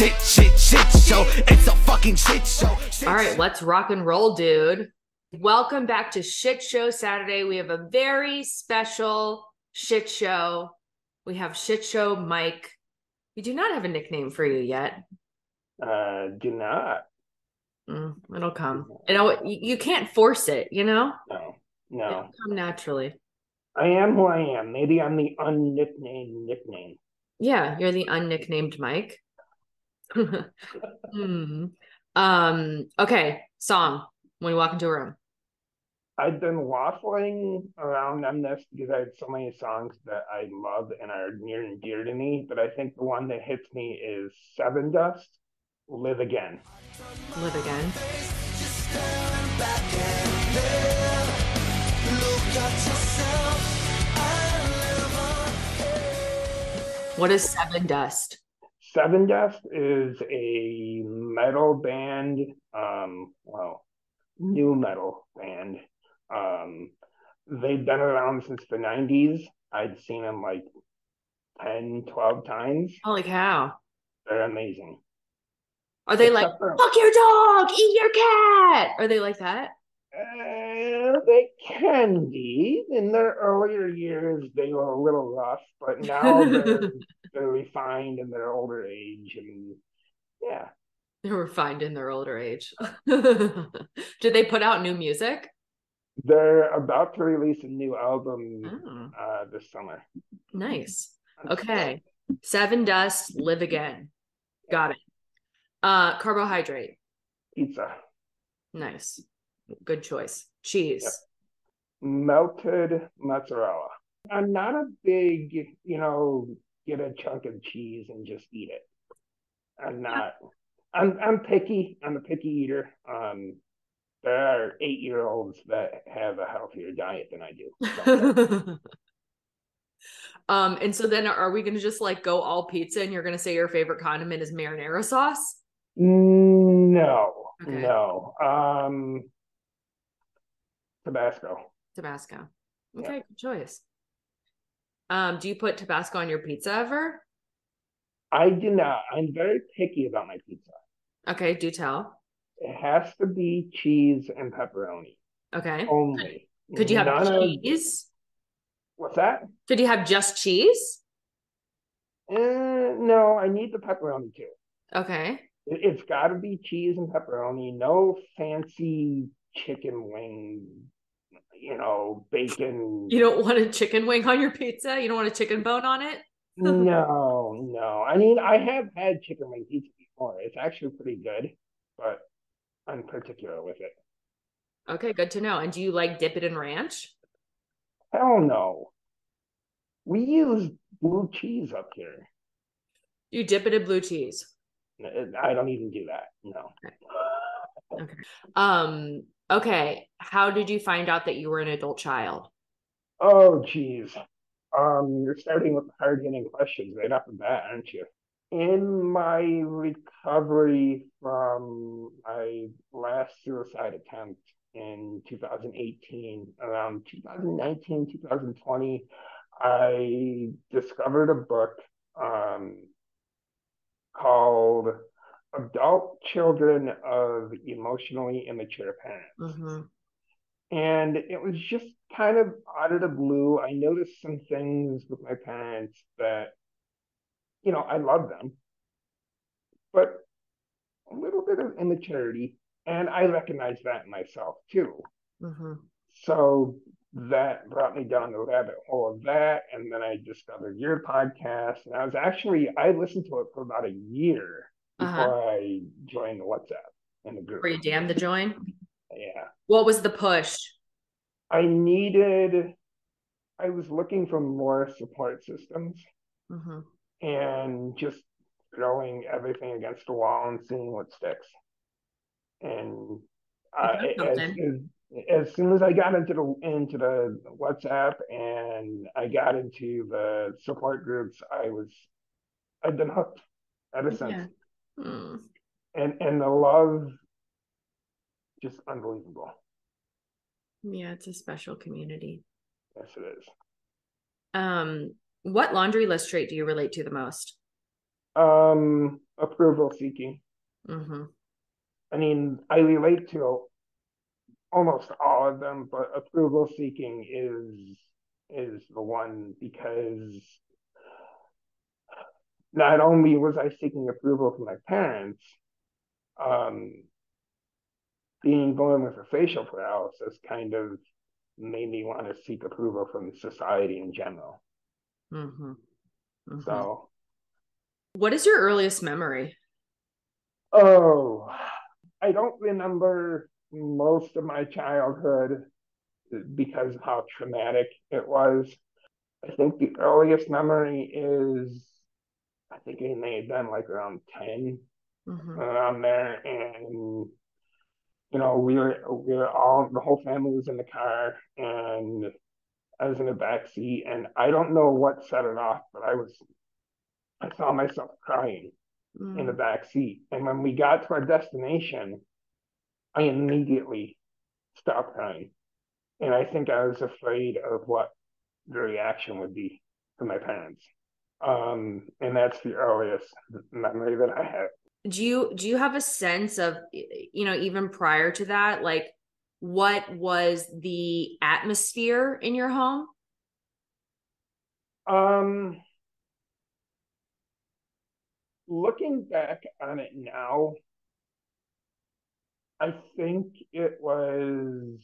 shit, shit, shit show. It's a fucking shit show. Shit All right, let's rock and roll, dude. Welcome back to Shit Show Saturday. We have a very special shit show. We have Shit Show Mike. We do not have a nickname for you yet. Uh, do not. Mm, it'll come. You know, you, you can't force it, you know? No, It'll no. come naturally. I am who I am. Maybe I'm the unnicknamed nickname. Yeah, you're the unnicknamed Mike. Hmm. Um, okay, song when you walk into a room. I've been waffling around on this because I have so many songs that I love and are near and dear to me. But I think the one that hits me is Sevendust, Live Again. Live again. What is Sevendust? Sevendust is a metal band, um, well, new metal band. Um, they've been around since the 90s. I'd seen them like 10, 12 times. Holy cow. They're amazing. Are they like, for- fuck your dog, eat your cat? Are they like that? Uh, they can be. In their earlier years, they were a little rough, but now they're, they're refined in their older age. And yeah, They were refined in their older age. Did they put out new music? they're about to release a new album Oh, uh, this summer. nice. Okay. Sevendust, Live Again. Got it. Uh, carbohydrate. Pizza. Nice. Good choice. Cheese. Yep. melted mozzarella. I'm not a big, you know, get a chunk of cheese and just eat it. I'm not. I'm I'm picky. I'm a picky eater. Um, there are eight year olds that have a healthier diet than I do. Um, and so then are we gonna just like go all pizza and you're gonna say your favorite condiment is marinara sauce? no, Okay. no. Um, Tabasco. Tabasco. Yeah. Okay, good choice. Um, do you put Tabasco on your pizza ever? I do not. I'm very picky about my pizza. Okay, do tell. It has to be cheese and pepperoni Okay. only. Could you have None of- cheese? what's that? Could you have just cheese? Uh, no, I need the pepperoni too. Okay. It, it's got to be cheese and pepperoni. No fancy chicken wing, you know, bacon. You don't want a chicken wing on your pizza? You don't want a chicken bone on it? no, no. I mean, I have had chicken wing pizza before. It's actually pretty good, but I'm particular with it. Okay, good to know. And do you like dip it in ranch? Hell no. We use blue cheese up here. You dip it in blue cheese. I don't even do that. No. Okay. Um, okay. How did you find out that you were an adult child? Oh, geez. Um, you're starting with hard hitting questions right off the bat, aren't you? In my recovery from my last suicide attempt in 2018, around 2019, 2020, I discovered a book um, called Adult Children of Emotionally Immature Parents hmm and it was just kind of out of the blue. I noticed some things with my parents that, you know, I love them, but a little bit of immaturity, and I recognize that in myself too. hmm So that brought me down the rabbit hole of that, and then I discovered your podcast, and I was actually I listened to it for about a year before Uh-huh. I joined the WhatsApp and the group. Were you damned to join? Yeah. What was the push? I needed, I was looking for more support systems hmm and just throwing everything against the wall and seeing what sticks. And uh, as, as, as soon as I got into the into the WhatsApp and I got into the support groups, I was I've been hooked ever since. Yeah. Hmm. And and the love just unbelievable. Yeah, it's a special community. Yes, it is. Um, what laundry list trait do you relate to the most? Um, approval seeking. Mm-hmm. I mean, I relate to almost all of them, but approval seeking is is the one because not only was I seeking approval from my parents, um, being born with a facial paralysis kind of made me want to seek approval from society in general. Mm-hmm. Mm-hmm. So, what is your earliest memory? oh, I don't remember most of my childhood because of how traumatic it was. I think the earliest memory is, I think it may have been like around 10, Mm-hmm. around there. And, you know, we were, we were all, the whole family was in the car and I was in the back seat. And I don't know what set it off, but I was, I saw myself crying in the Mm. back seat. And when we got to our destination, I immediately stopped crying. And I think I was afraid of what the reaction would be to my parents. Um, and that's the earliest memory that I have. Do you do you have a sense of you know even prior to that like what was the atmosphere in your home? Um, looking back on it now, I think it was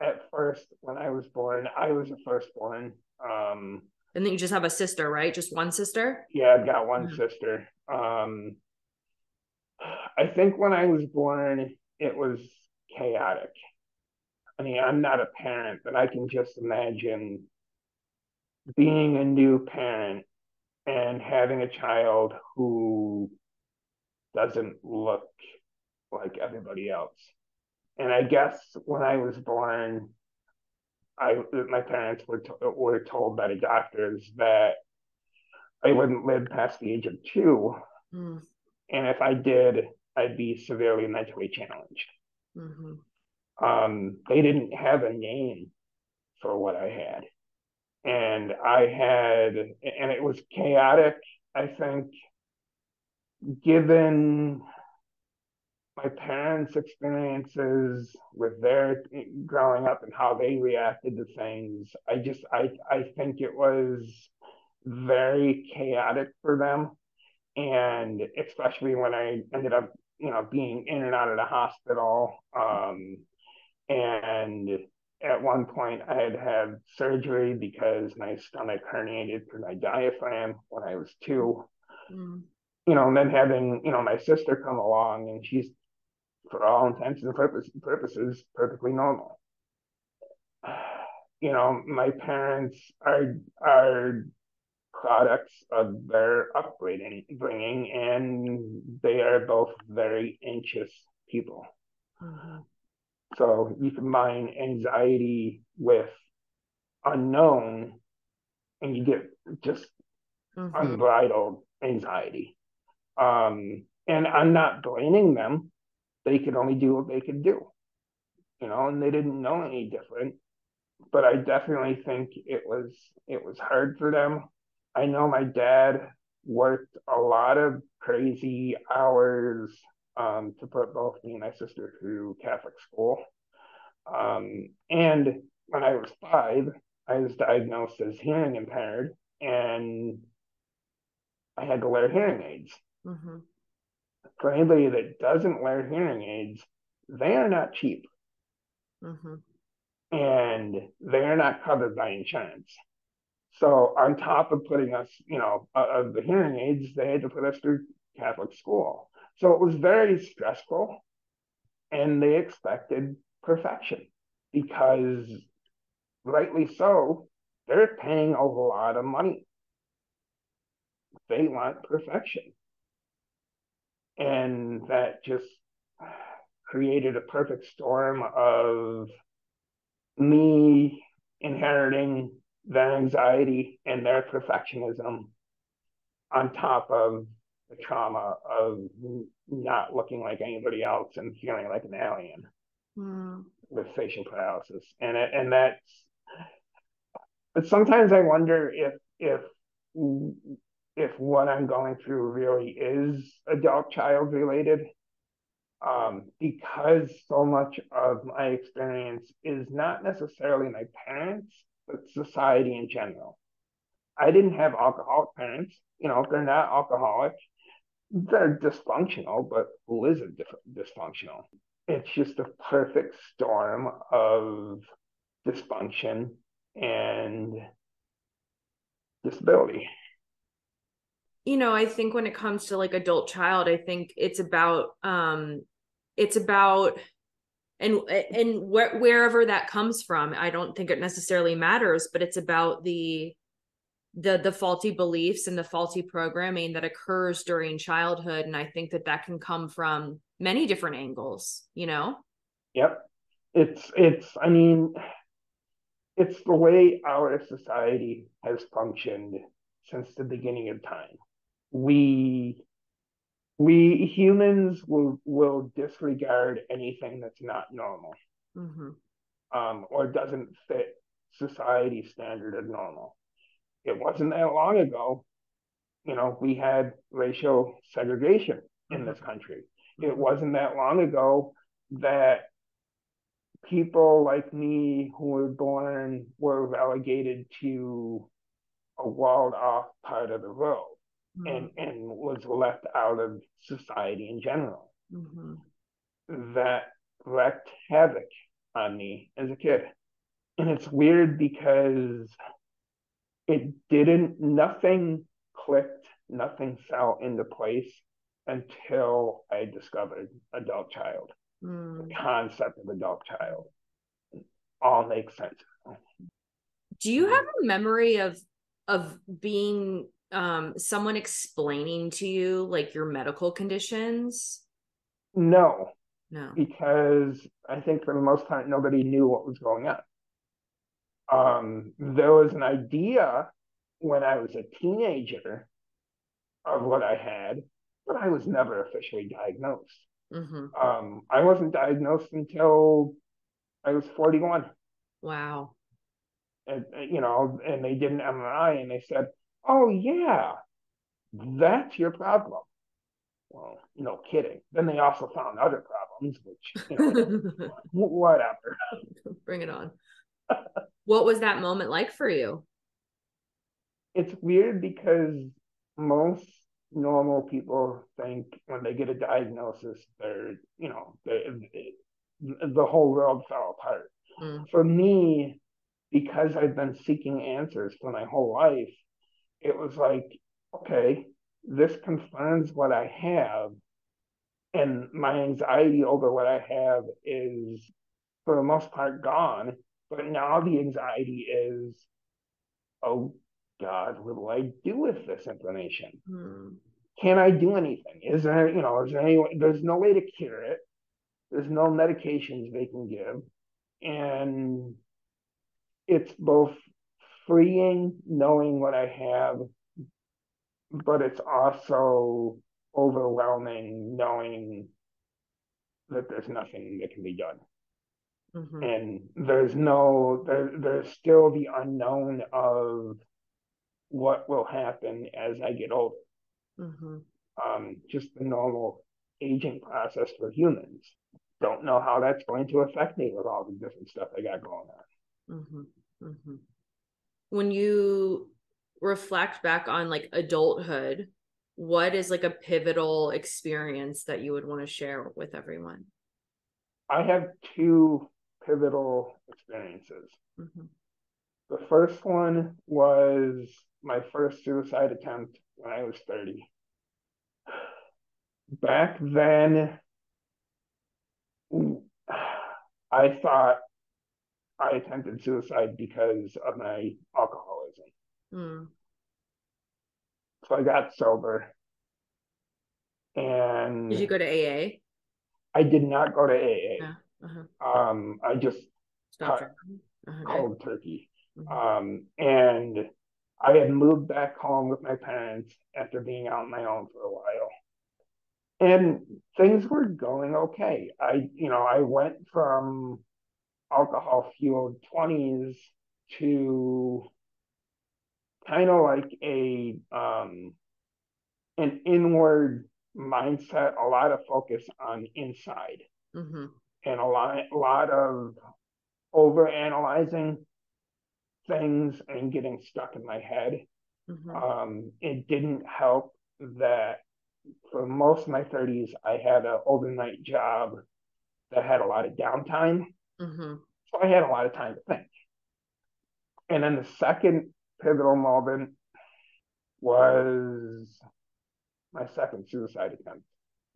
at first when I was born, I was the firstborn. Um, And then you just have a sister, right? Just one sister? yeah, I've got one Mhm. sister. Um, I think when I was born, it was chaotic. I mean, I'm not a parent, but I can just imagine being a new parent and having a child who doesn't look like everybody else. And I guess when I was born, I my parents were to, were told by the doctors that I wouldn't live past the age of two, Mm, and if I did, I'd be severely mentally challenged. mhm. Um, they didn't have a name for what I had. And I had, and it was chaotic, I think, given my parents' experiences with their growing up and how they reacted to things. I just, I, I think it was very chaotic for them. And especially when I ended up, you know, being in and out of the hospital. Um, and at one point I had had surgery because my stomach herniated through my diaphragm when I was two. Mm, You know, and then having, you know, my sister come along and she's for all intents and purpose, purposes perfectly normal. You know, my parents are are products of their upbringing bringing, and they are both very anxious people. mhm. So you combine anxiety with unknown, and you get just Mhm. unbridled anxiety. Um, and I'm not blaming them. They could only do what they could do, you know, and they didn't know any different. But I definitely think it was it was hard for them. I know my dad worked a lot of crazy hours um, to put both me and my sister through Catholic school. Um, and when I was five, I was diagnosed as hearing impaired, and I had to wear hearing aids. Mhm. For anybody that doesn't wear hearing aids, they are not cheap Mhm. and they are not covered by insurance. So on top of putting us, you know, uh, of the hearing aids, they had to put us through Catholic school. So it was very stressful, and they expected perfection because, rightly so, they're paying a lot of money. They want perfection, and that just created a perfect storm of me inheriting their anxiety and their perfectionism on top of the trauma of not looking like anybody else and feeling like an alien Mm. with facial paralysis. And it, and that's but sometimes I wonder if if if what I'm going through really is adult child related. Um, because so much of my experience is not necessarily my parents, but society in general. I didn't have alcoholic parents. You know, they're not alcoholic. They're dysfunctional, but who isn't dysfunctional? It's just a perfect storm of dysfunction and disability you know i think when it comes to like adult child i think it's about um it's about and and wh- wherever that comes from i don't think it necessarily matters but it's about the the the faulty beliefs and the faulty programming that occurs during childhood and i think that that can come from many different angles you know? Yep. It's it's i mean it's the way our society has functioned since the beginning of time we we humans will will disregard anything that's not normal mm-hmm. um, or doesn't fit society standard of normal. It wasn't that long ago, you know, we had racial segregation in mm-hmm. this country. It mm-hmm. wasn't that long ago that people like me who were born were relegated to a walled off part of the world mm-hmm. and and was left out of society in general. Mm-hmm. That wreaked havoc on me as a kid, and it's weird because it didn't. Nothing clicked. Nothing fell into place until I discovered adult child. Mm. The concept of adult child all makes sense. Do you have a memory of of being um someone explaining to you like your medical conditions? No. No. Because I think for the most part nobody knew what was going on. Um there was an idea when I was a teenager of what I had, but I was never officially diagnosed. Mm-hmm. Um, I wasn't diagnosed until I was 41. Wow. And, you know, and they did an MRI and they said, oh yeah, that's your problem. Well, no kidding. Then they also found other problems, which you know, whatever. Bring it on. what was that moment like for you? It's weird because most normal people think when they get a diagnosis, they're you know they, they, the whole world fell apart. Mm. For me, because I've been seeking answers for my whole life, it was like, okay, this confirms what I have. And my anxiety over what I have is, for the most part, gone. But now the anxiety is, oh God, what do I do with this information? Hmm. Can I do anything? Is there, you know, is there any there's no way to cure it. There's no medications they can give. And it's both freeing knowing what I have, but it's also overwhelming knowing that there's nothing that can be done. Mm-hmm. And there's no there there's still the unknown of what will happen as I get older. Mm-hmm. Um, just the normal aging process for humans. Don't know how that's going to affect me with all the different stuff I got going on. Mm-hmm. When you reflect back on like adulthood, what is like a pivotal experience that you would want to share with everyone? I have two pivotal experiences. Mm-hmm. The first one was my first suicide attempt when I was 30. Back then, I thought I attempted suicide because of my alcoholism. Mm. So I got sober. And did you go to AA? I did not go to AA. Yeah. Uh-huh. Um, I just cut uh-huh. cold turkey. Mm-hmm. Um, and I had moved back home with my parents after being out on my own for a while. And things were going okay. I, you know, I went from alcohol fueled 20s to kind of like a um, an inward mindset, a lot of focus on inside, Mm-hmm. and a lot, a lot of over analyzing things and getting stuck in my head. Mm-hmm. Um, it didn't help that for most of my 30s, I had an overnight job that had a lot of downtime. Mm-hmm. So I had a lot of time to think. And then the second pivotal moment was my second suicide attempt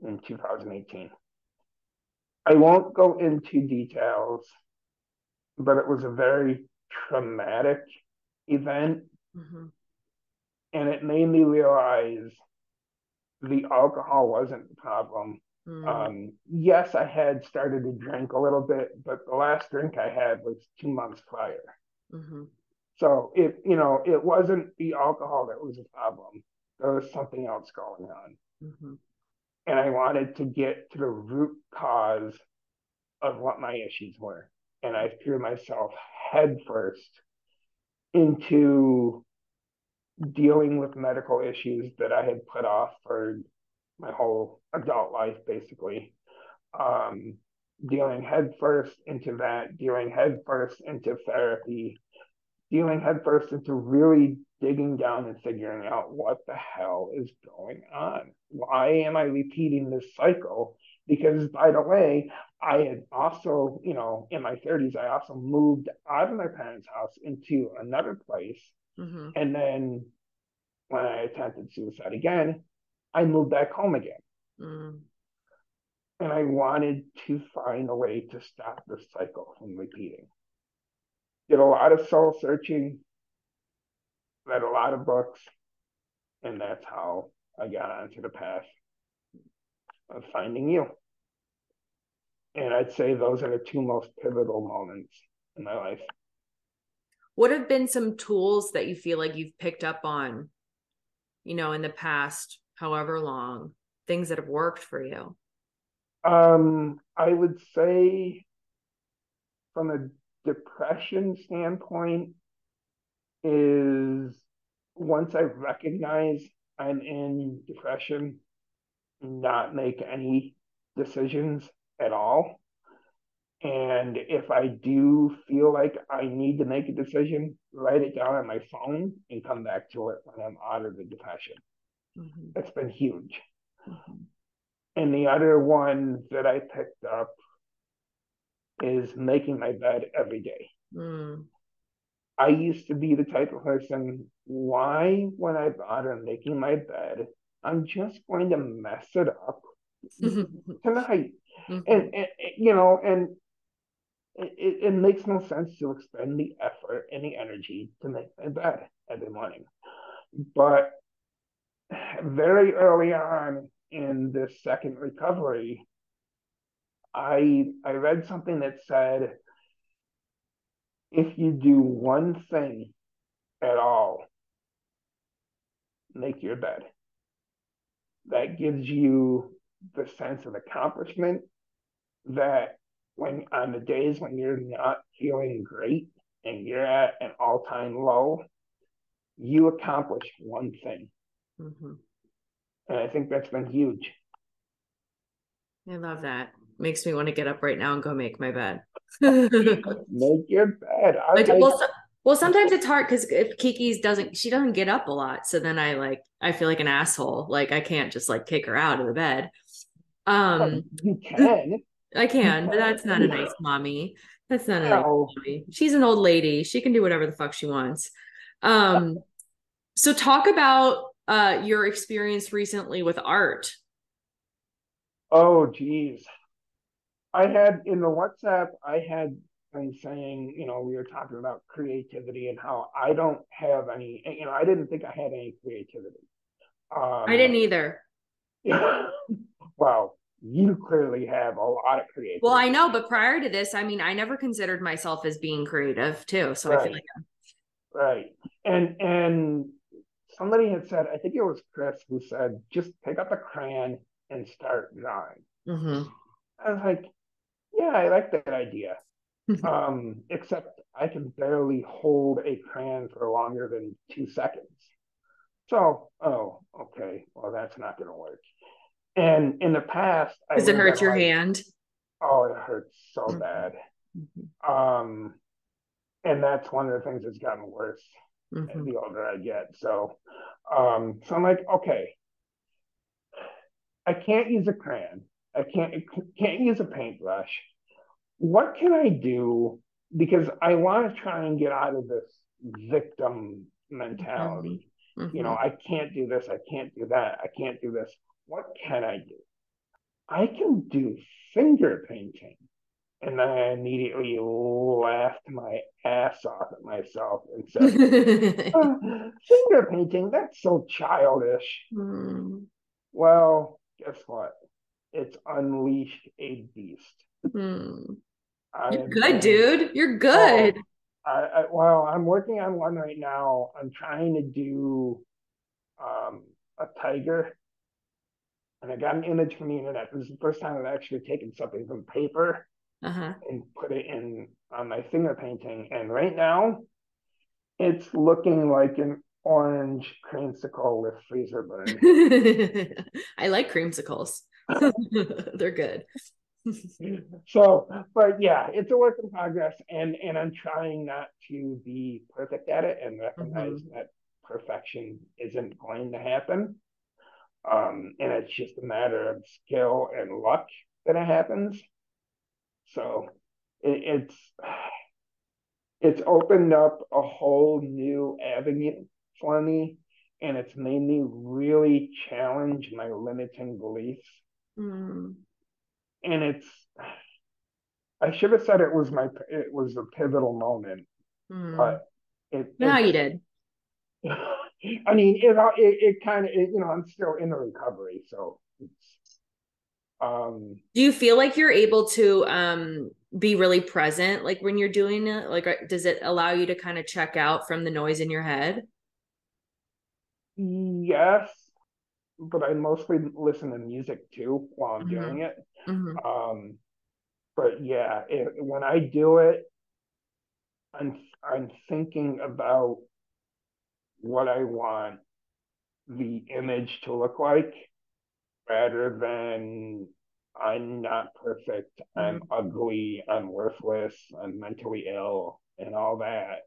in 2018. I won't go into details, but it was a very traumatic event. Mm-hmm. And it made me realize the alcohol wasn't the problem. Mm-hmm. Um, yes, I had started to drink a little bit, but the last drink I had was two months prior. Mm-hmm. So it, you know, it wasn't the alcohol that was a problem. There was something else going on. Mm-hmm. And I wanted to get to the root cause of what my issues were. And I threw myself headfirst into dealing with medical issues that I had put off for my whole adult life, basically. Um, dealing headfirst into that, dealing headfirst into therapy, dealing headfirst into really digging down and figuring out what the hell is going on. Why am I repeating this cycle? Because, by the way, I had also, you know, in my 30s, I also moved out of my parents' house into another place. Mm-hmm. And then when I attempted suicide again, I moved back home again. Mm-hmm. And I wanted to find a way to stop this cycle from repeating. Did a lot of soul searching, read a lot of books, and that's how I got onto the path of finding you. And I'd say those are the two most pivotal moments in my life. What have been some tools that you feel like you've picked up on, you know, in the past, however long, things that have worked for you? Um, I would say from a depression standpoint is once I recognize I'm in depression, not make any decisions at all. And if I do feel like I need to make a decision, write it down on my phone and come back to it when I'm out of the depression. Mm-hmm. That's been huge. Mm-hmm. And the other one that I picked up is making my bed every day. Mm. I used to be the type of person, why, when I bother making my bed, I'm just going to mess it up tonight. Mhm. And, and you know, and it, it makes no sense to expend the effort and the energy to make my bed every morning. But very early on in this second recovery, I I read something that said if you do one thing at all, make your bed. That gives you the sense of accomplishment that when on the days when you're not feeling great and you're at an all-time low, you accomplish one thing. Mhm. I think that's been huge. I love that. Makes me want to get up right now and go make my bed. Make your bed. I, Like, well, so, well, sometimes it's hard because if Kiki's doesn't, she doesn't get up a lot. So then I like, I feel like an asshole. Like I can't just like kick her out of the bed. Um, you can. I can, but that's not a nice mommy. That's not a nice mommy. She's an old lady. She can do whatever the fuck she wants. Um, so talk about uh your experience recently with art. Oh, geez. I had in the WhatsApp, I had been saying, you know, we were talking about creativity and how I don't have any, you know, I didn't think I had any creativity. Um, I didn't either. well, you clearly have a lot of creativity. Well, I know, but prior to this, I mean, I never considered myself as being creative too. So I feel Right. like Right. And and somebody had said, I think it was Chris who said, just pick up a crayon and start drawing. Mhm. I was like, yeah, I like that idea. um, except I can barely hold a crayon for longer than two seconds. So, oh, okay, well, that's not going to work. And in the past, I Does it hurt your like, hand? Oh, it hurts so Mhm. bad. Mhm. Um, and that's one of the things that's gotten worse Mhm. the older I get. So, um, so I'm like, okay, I can't use a crayon. I can't can't use a paintbrush. What can I do? Because I want to try and get out of this victim mentality. You know, Mhm. I can't do this. I can't do that. I can't do this. What can I do? I can do finger painting. And then I immediately laughed my ass off at myself and said, "Uh, finger painting, that's so childish. Mm. Well, guess what? It's unleashed a beast. Mm. You're good, dude. You're good. I, I, well, I'm working on one right now. I'm trying to do um, a tiger. And I got an image from the internet. This is the first time I've actually taken something from paper Uh-huh. and put it in on my finger painting. And right now, it's looking like an orange creamsicle with freezer burn. I like creamsicles. They're good. so, but yeah, it's a work in progress, and and I'm trying not to be perfect at it and recognize that perfection isn't going to happen. Um, and it's just a matter of skill and luck that it happens. So it, it's it's opened up a whole new avenue for me, and it's made me really challenge my limiting beliefs. Mm. And it's I should have said it was my it was a pivotal moment, Mm. but it, No, it you did. I mean, it it, it kind of you know I'm still in the recovery, so it's um Do you feel like you're able to um be really present like when you're doing it? Like uh, does it allow you to kind of check out from the noise in your head? yes, but I mostly listen to music too while I'm Mhm. doing it. Mhm. Um, but yeah, it, when I do it, I'm I'm thinking about what I want the image to look like rather than I'm not perfect, I'm ugly, I'm worthless, I'm mentally ill, and all that.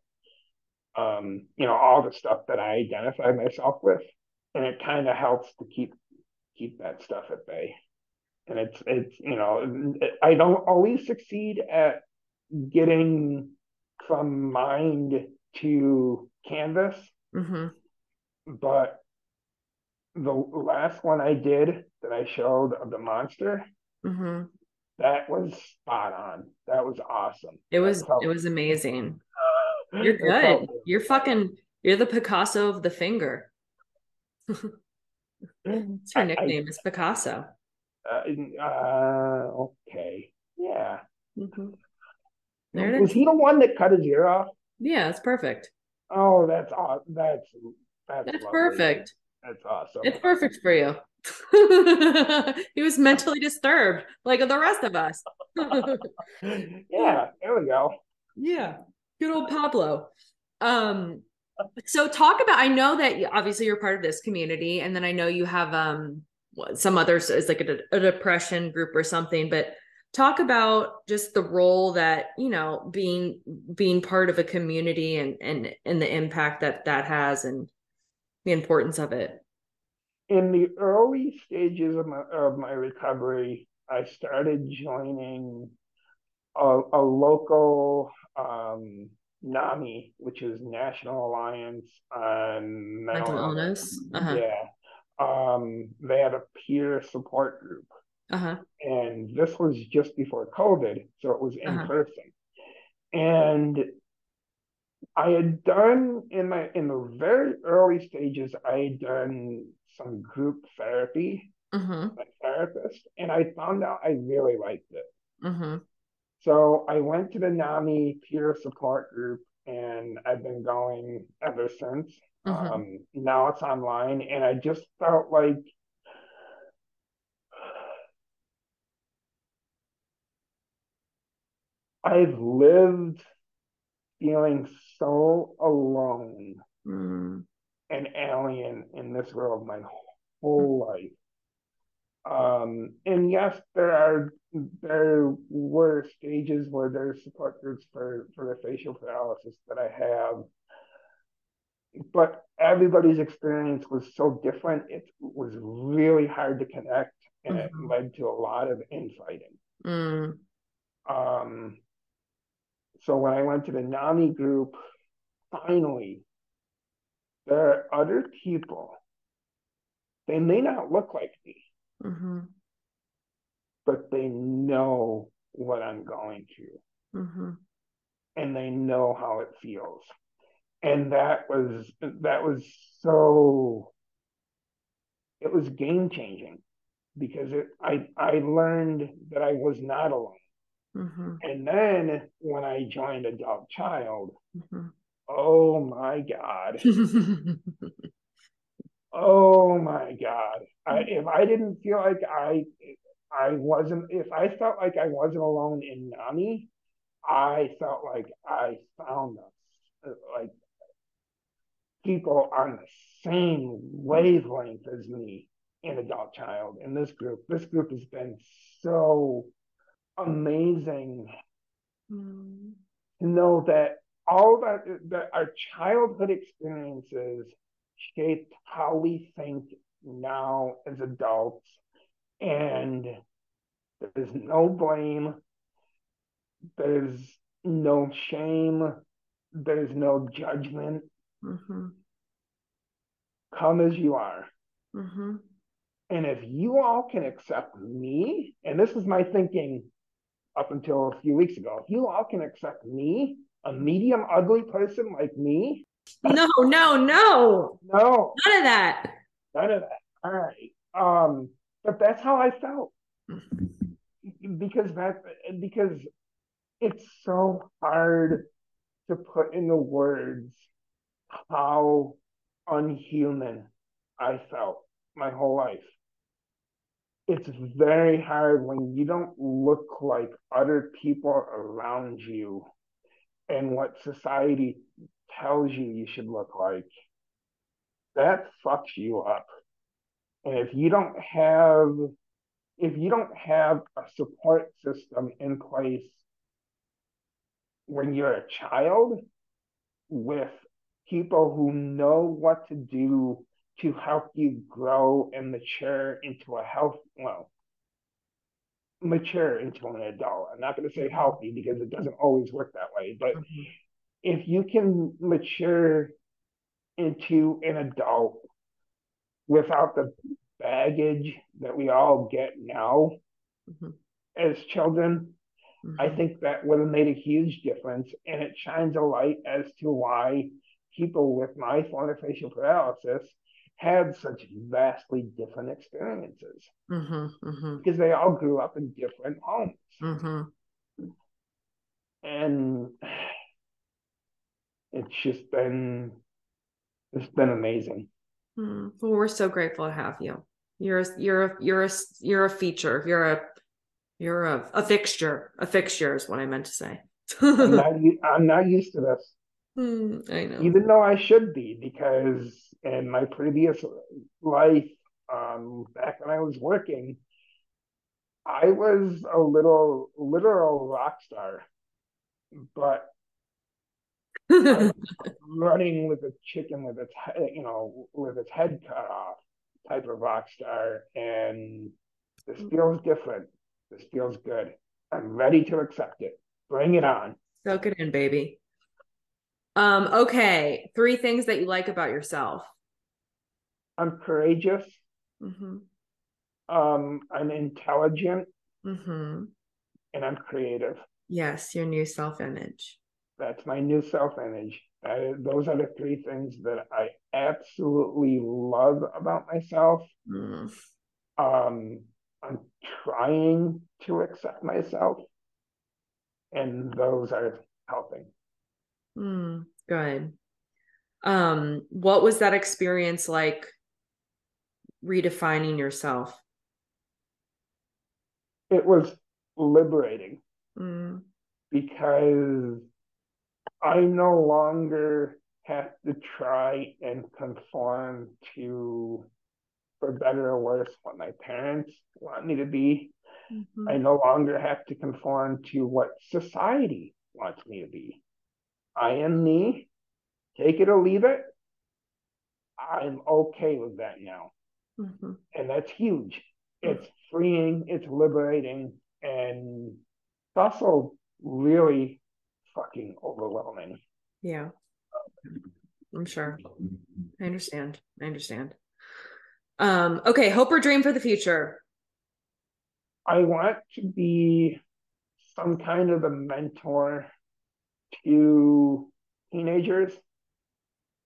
Um, you know, all the stuff that I identify myself with, and it kind of helps to keep keep that stuff at bay. And it's it's you know, I don't always succeed at getting from mind to canvas, Mm-hmm. but the last one I did that I showed of the monster, Mhm. that was spot on. That was awesome. It was it was amazing. You're good. You're fucking you're the Picasso of the finger. That's her I- I- nickname is Picasso. Uh, uh, okay. Yeah. Mhm. There it Was is. he the one that cut his ear off? Yeah, it's perfect. Oh, that's aw- that's that's That's lovely. perfect. That's awesome. It's perfect for you. he was mentally disturbed, like the rest of us. yeah, there we go. yeah, good old Pablo. Um, so talk about. I know that obviously you're part of this community, and then I know you have um some others as like a, a depression group or something. But talk about just the role that you know being being part of a community and and and the impact that that has and the importance of it. In the early stages of my of my recovery, I started joining a, a local um, NAMI, which is National Alliance on Mental, Mental illness. Uh-huh. Yeah. Um, they had a peer support group. Uh-huh. and this was just before COVID, so it was in Uh-huh. person. And I had done in my in the very early stages, I had done some group therapy, Mm-hmm. a therapist, and I found out I really liked it. Mm-hmm. So I went to the NAMI peer support group, and I've been going ever since. Mhm. Um, now it's online, and I just felt like I've lived feeling so alone Mm. an alien in this world my whole life. Um, and yes, there are there were stages where there's support groups for for the facial paralysis that I have, but everybody's experience was so different. It was really hard to connect, and Mhm. it led to a lot of infighting. Mm. Um, so when I went to the NAMI group, finally, there are other people. They may not look like me, Mm-hmm. but they know what I'm going through Mm-hmm. and they know how it feels. And that was that was so it was game changing because it, I I learned that I was not alone. Mm-hmm. And then when I joined Adult Child, Mm-hmm. Oh my God. Oh my God. I, if I didn't feel like I I wasn't if I felt like I wasn't alone in NAMI, I felt like I found us like people on the same wavelength as me in adult child in this group. This group has been so amazing Mm. to know that all that that our childhood experiences shaped how we think now as adults. And there's no blame. There's no shame. There's no judgment. Mm-hmm. come as you are. Mm-hmm. and if you all can accept me and this is my thinking up until a few weeks ago if you all can accept me a medium ugly person like me No, no, no. no None of that. none of that. All right. Um, but that's how I felt because that because it's so hard to put into words how unhuman I felt my whole life. It's very hard when you don't look like other people around you and what society tells you you should look like. That fucks you up. And if you don't have if you don't have a support system in place when you're a child with people who know what to do to help you grow and mature into a health well mature into an adult i'm not going to say healthy because it doesn't always work that way but Mhm. if you can mature into an adult without the baggage that we all get now Mhm. as children I Mhm. think that would have made a huge difference, and it shines a light as to why people with my facial paralysis had such vastly different experiences Mhm. Mhm. because they all grew up in different homes, Mhm. and it's just been it's been amazing. Mm. Well, we're so grateful to have you. You're a, you're a, you're a you're a feature. You're a you're a, a fixture. A fixture is what I meant to say. I'm not I'm not used to this, Hmm, I know. even though I should be, because in my previous life, um, back when I was working, I was a little literal rock star, but running with a chicken with its you know, with its head cut off type of rock star. And this feels different. This feels good. I'm ready to accept it. Bring it on. Soak it in, baby. Um, okay. Three things that you like about yourself. I'm courageous. Mm-hmm. Um, I'm intelligent Mm-hmm. and I'm creative. Yes, your new self-image. That's my new self image. Those are the three things that I absolutely love about myself. Mm. um, I'm trying to accept myself, and those are helping. Mm, good. Um, what was that experience like redefining yourself? It was liberating Mm, because I no longer have to try and conform to, for better or worse, what my parents want me to be. Mm-hmm. I no longer have to conform to what society wants me to be. I am me. Take it or leave it. I'm okay with that now. Mm-hmm. And that's huge. It's freeing, it's liberating, and it's also really fucking overwhelming. Yeah. I'm sure. I understand. I understand. Um, okay, hope or dream for the future. I want to be some kind of a mentor to teenagers,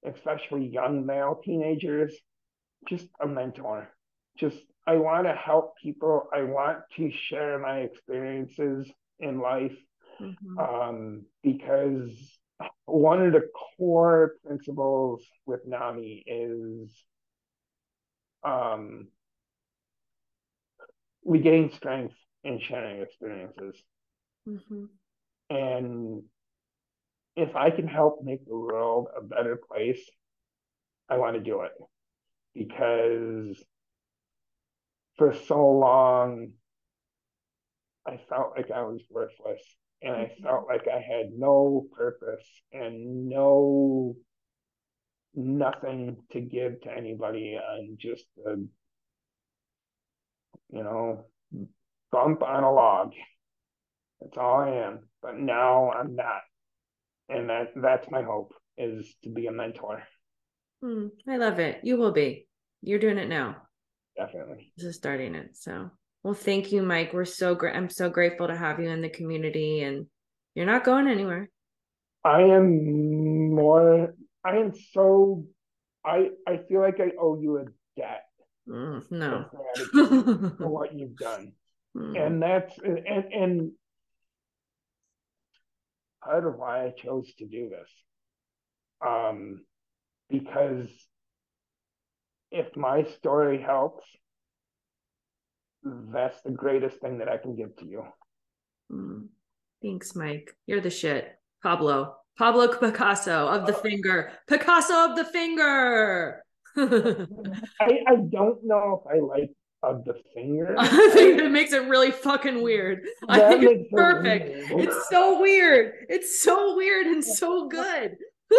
especially young male teenagers. Just a mentor. Just, I want to help people. I want to share my experiences in life mm-hmm. um, because one of the core principles with NAMI is um, we gain strength in sharing experiences. Mm-hmm. And if I can help make the world a better place, I want to do it because for so long I felt like I was worthless and I mm-hmm. felt like I had no purpose and no nothing to give to anybody and just a you know bump on a log. That's all I am. But now I'm not. And that that's my hope is to be a mentor. Hmm, I love it. You will be. You're doing it now. Definitely. Just starting it. So well, thank you, Mike. We're so great. I'm so grateful to have you in the community and you're not going anywhere. I am more I am so I I feel like I owe you a debt. Mm, no. for what you've done. Mm. And that's and and part of why I chose to do this. Um because if my story helps, that's the greatest thing that I can give to you. Mm. Thanks, Mike. You're the shit. Pablo. Pablo Picasso of the finger. Picasso of the finger. I, I don't know if I like of the finger. I think it makes it really fucking weird. That I think it's perfect. It it's so weird. It's so weird and so good.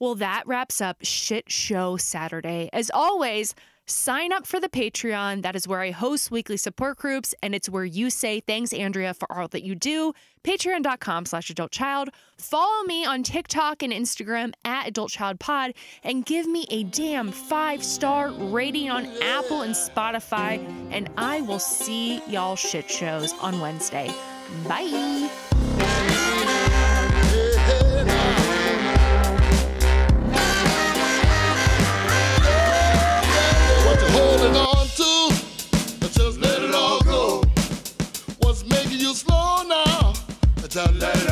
well, that wraps up Shit Show Saturday. As always, Sign up for the Patreon. That is where I host weekly support groups, and it's where you say thanks, Andrea, for all that you do. Patreon.com slash adult child. Follow me on TikTok and Instagram at Adult Child Pod and give me a damn five star rating on Apple and Spotify. And I will see y'all shit shows on Wednesday. Bye. till later.